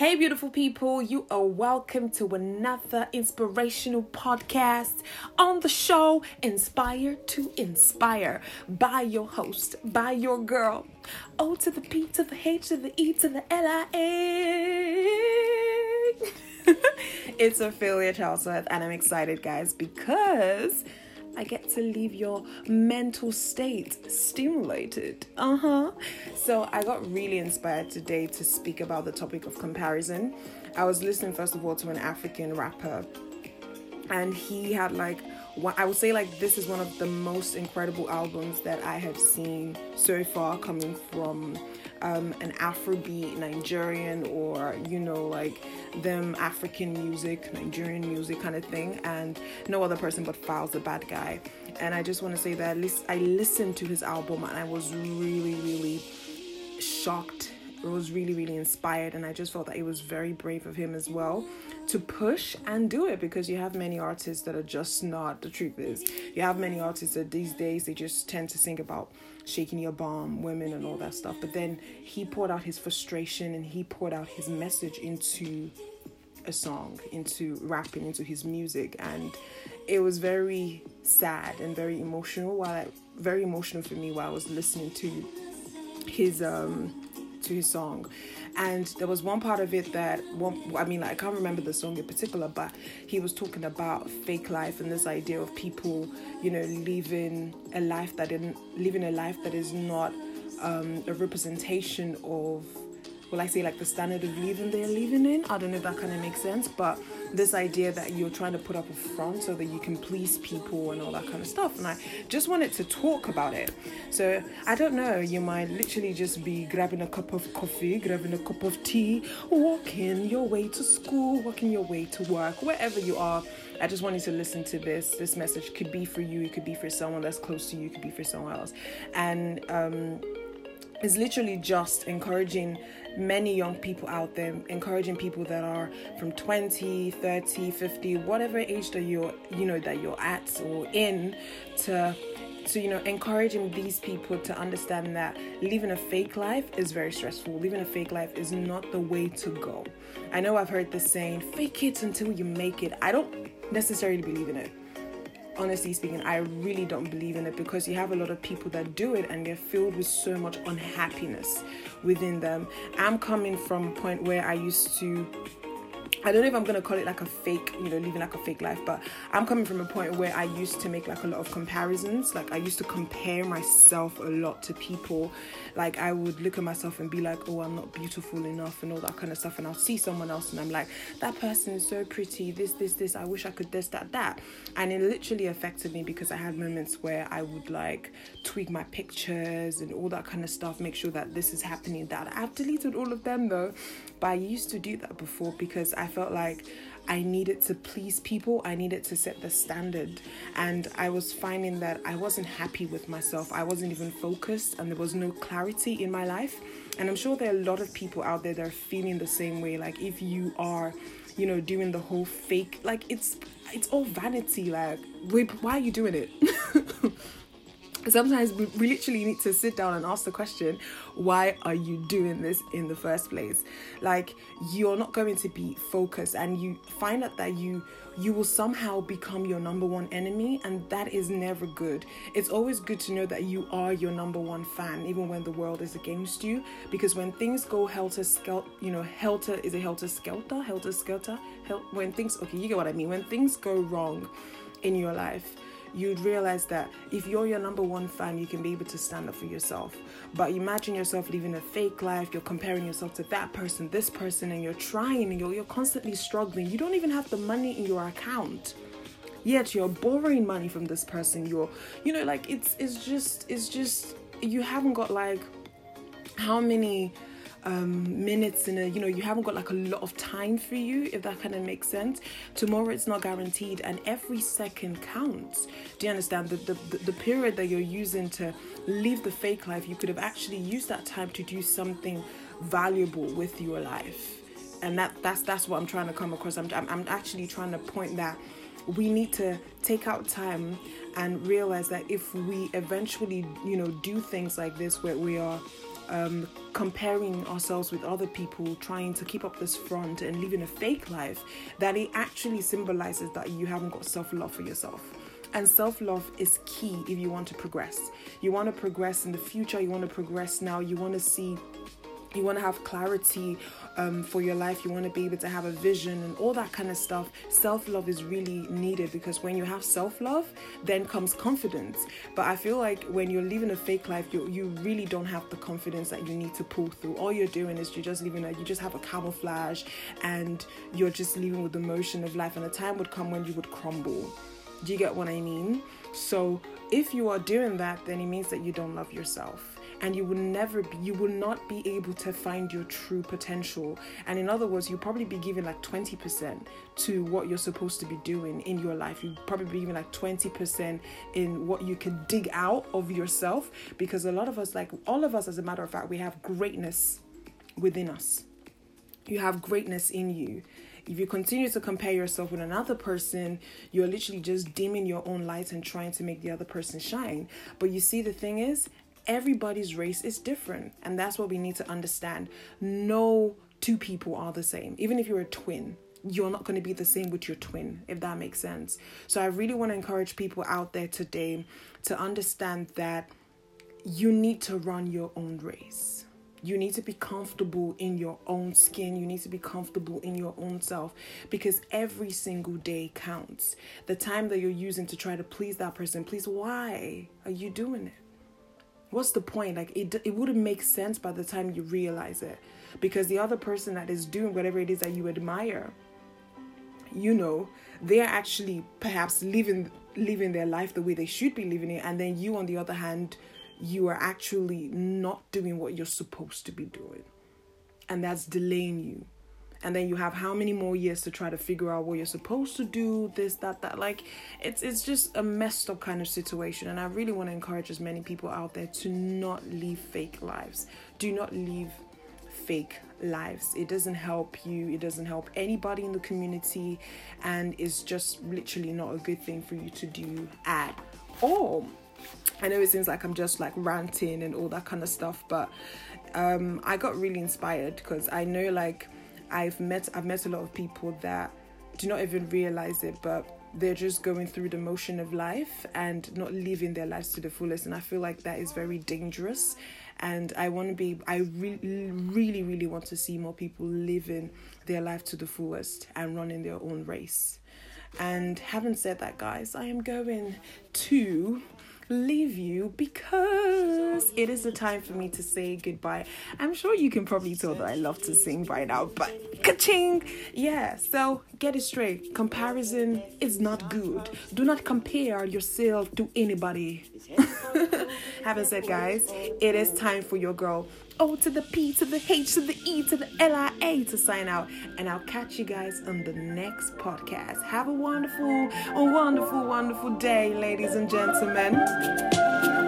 Hey, beautiful people, you are welcome to another inspirational podcast on the show Inspire to Inspire by your host, by your girl, O to the P to the H to the E to the L I A. it's Ophelia Charlesworth, and I'm excited, guys, because I get to leave your mental state stimulated. Uh huh. So I got really inspired today to speak about the topic of comparison. I was listening, first of all, to an African rapper, and he had like I would say like this is one of the most incredible albums that I have seen so far coming from um, an Afrobeat Nigerian or you know like them African music, Nigerian music kind of thing, and no other person but Falz the bad guy. And I just want to say that I listened to his album and I was really, really shocked. It was really, really inspired, and I just felt that it was very brave of him as well to push and do it because you have many artists that are just not. The truth is, you have many artists that these days they just tend to think about shaking your bomb, women, and all that stuff. But then he poured out his frustration and he poured out his message into a song, into rapping, into his music, and it was very sad and very emotional. While I, very emotional for me while I was listening to his um to his song. And there was one part of it that i mean like, i can't remember the song in particular but he was talking about fake life and this idea of people you know living a life that didn't living a life that is not um, a representation of will I say like the standard of living they're living in? I don't know if that kind of makes sense, but this idea that you're trying to put up a front so that you can please people and all that kind of stuff. And I just wanted to talk about it. So I don't know, you might literally just be grabbing a cup of coffee, grabbing a cup of tea, walking your way to school, walking your way to work, wherever you are. I just wanted to listen to this. This message could be for you, it could be for someone that's close to you, it could be for someone else. And um it's literally just encouraging many young people out there encouraging people that are from 20 30 50 whatever age that you're you know that you're at or in to to you know encouraging these people to understand that living a fake life is very stressful. Living a fake life is not the way to go. I know i've heard the saying fake it until you make it. I don't necessarily believe in it honestly speaking, I really don't believe in it because you have a lot of people that do it and they're filled with so much unhappiness within them. I'm coming from a point where I used to I don't know if I'm gonna call it like a fake, you know, living like a fake life, but I'm coming from a point where I used to make like a lot of comparisons. Like I used to compare myself a lot to people. Like I would look at myself and be like, oh, I'm not beautiful enough and all that kind of stuff. And I'll see someone else and I'm like, that person is so pretty, this, this, this, I wish I could this, that, that. And it literally affected me because I had moments where I would like tweak my pictures and all that kind of stuff, make sure that this is happening, that. I've deleted all of them though, but I used to do that before because I felt like I needed to please people, I needed to set the standard. And I was finding that I wasn't happy with myself, I wasn't even focused, and there was no clarity in my life. And I'm sure there are a lot of people out there that are feeling the same way. Like, if you are, you know, doing the whole fake, like, it's it's all vanity. Like, why are you doing it? sometimes we, literally need to sit down and ask the question why are you doing this in the first place? Like you're not going to be focused and you find out that you you will somehow become your number one enemy and that is never good. It's always good to know that you are your number one fan even when the world is against you because when things go helter skelter you know helter is a helter skelter? Helter skelter? Hel- when things okay you get what i mean. When things go wrong in your life you'd realize that if you're your number one fan, you can be able to stand up for yourself. But imagine yourself living a fake life, you're comparing yourself to that person, this person, and you're trying and you're, you're constantly struggling. You don't even have the money in your account. Yet you're borrowing money from this person. You're, you know, like it's it's just it's just you haven't got like how many um, minutes in a you know you haven't got like a lot of time for you if that kind of makes sense. Tomorrow it's not guaranteed and every second counts. Do you understand? The, the the period that you're using to live the fake life you could have actually used that time to do something valuable with your life. And that that's that's what i'm trying to come across. I'm, I'm, I'm actually trying to point that we need to take out time and realize that if we eventually you know do things like this where we are um, comparing ourselves with other people, trying to keep up this front and living a fake life, that it actually symbolizes that you haven't got self love for yourself. And self love is key if you want to progress. You want to progress in the future, you want to progress now, you want to see you want to have clarity um, for your life, you want to be able to have a vision and all that kind of stuff. Self love is really needed because when you have self love, then comes confidence. But I feel like when you're living a fake life, you you really don't have the confidence that you need to pull through. All you're doing is you're just living a you just have a camouflage and you're just living with the motion of life. And a time would come when you would crumble. Do you get what I mean? So if you are doing that, then it means that you don't love yourself and you will never be you will not be able to find your true potential. And in other words you'll probably be giving like 20% to what you're supposed to be doing in your life. You'll probably be giving like 20% in what you can dig out of yourself because a lot of us like all of us as a matter of fact we have greatness within us. You have greatness in you. If you continue to compare yourself with another person, you're literally just dimming your own light and trying to make the other person shine. But you see, the thing is, everybody's race is different and that's what we need to understand no two people are the same even if you're a twin you're not going to be the same with your twin if that makes sense so i really want to encourage people out there today to understand that you need to run your own race you need to be comfortable in your own skin. You need to be comfortable in your own self because every single day counts. The time that you're using to try to please that person, please, why are you doing it? What's the point? Like it, it wouldn't make sense by the time you realize it. Because the other person that is doing whatever it is that you admire you know they're actually perhaps living living their life the way they should be living it. And then you on the other hand you are actually not doing what you're supposed to be doing. And that's delaying you and then you have how many more years to try to figure out what you're supposed to do this that that. Like it's it's just a messed up kind of situation and i really want to encourage as many people out there to not live fake lives. Do not live fake lives. It doesn't help you it doesn't help anybody in the community and it's just literally not a good thing for you to do at all. I know it seems like I'm just like ranting and all that kind of stuff, but um, I got really inspired because I know like I've met I've met a lot of people that do not even realize it, but they're just going through the motion of life and not living their lives to the fullest. And I feel like that is very dangerous. And I want to be, I really, really, really want to see more people living their life to the fullest and running their own race. And having said that, guys, I am going to leave you because it is the time for me to say goodbye. I'm sure you can probably tell that I love to sing by now, but ka-ching! Yeah, so get it straight. Comparison is not good. Do not compare yourself to anybody. Having said, guys, it is time for your girl O to the P to the H to the E to the L I A to sign out. And I'll catch you guys on the next podcast. Have a wonderful, a wonderful, wonderful day, ladies and gentlemen.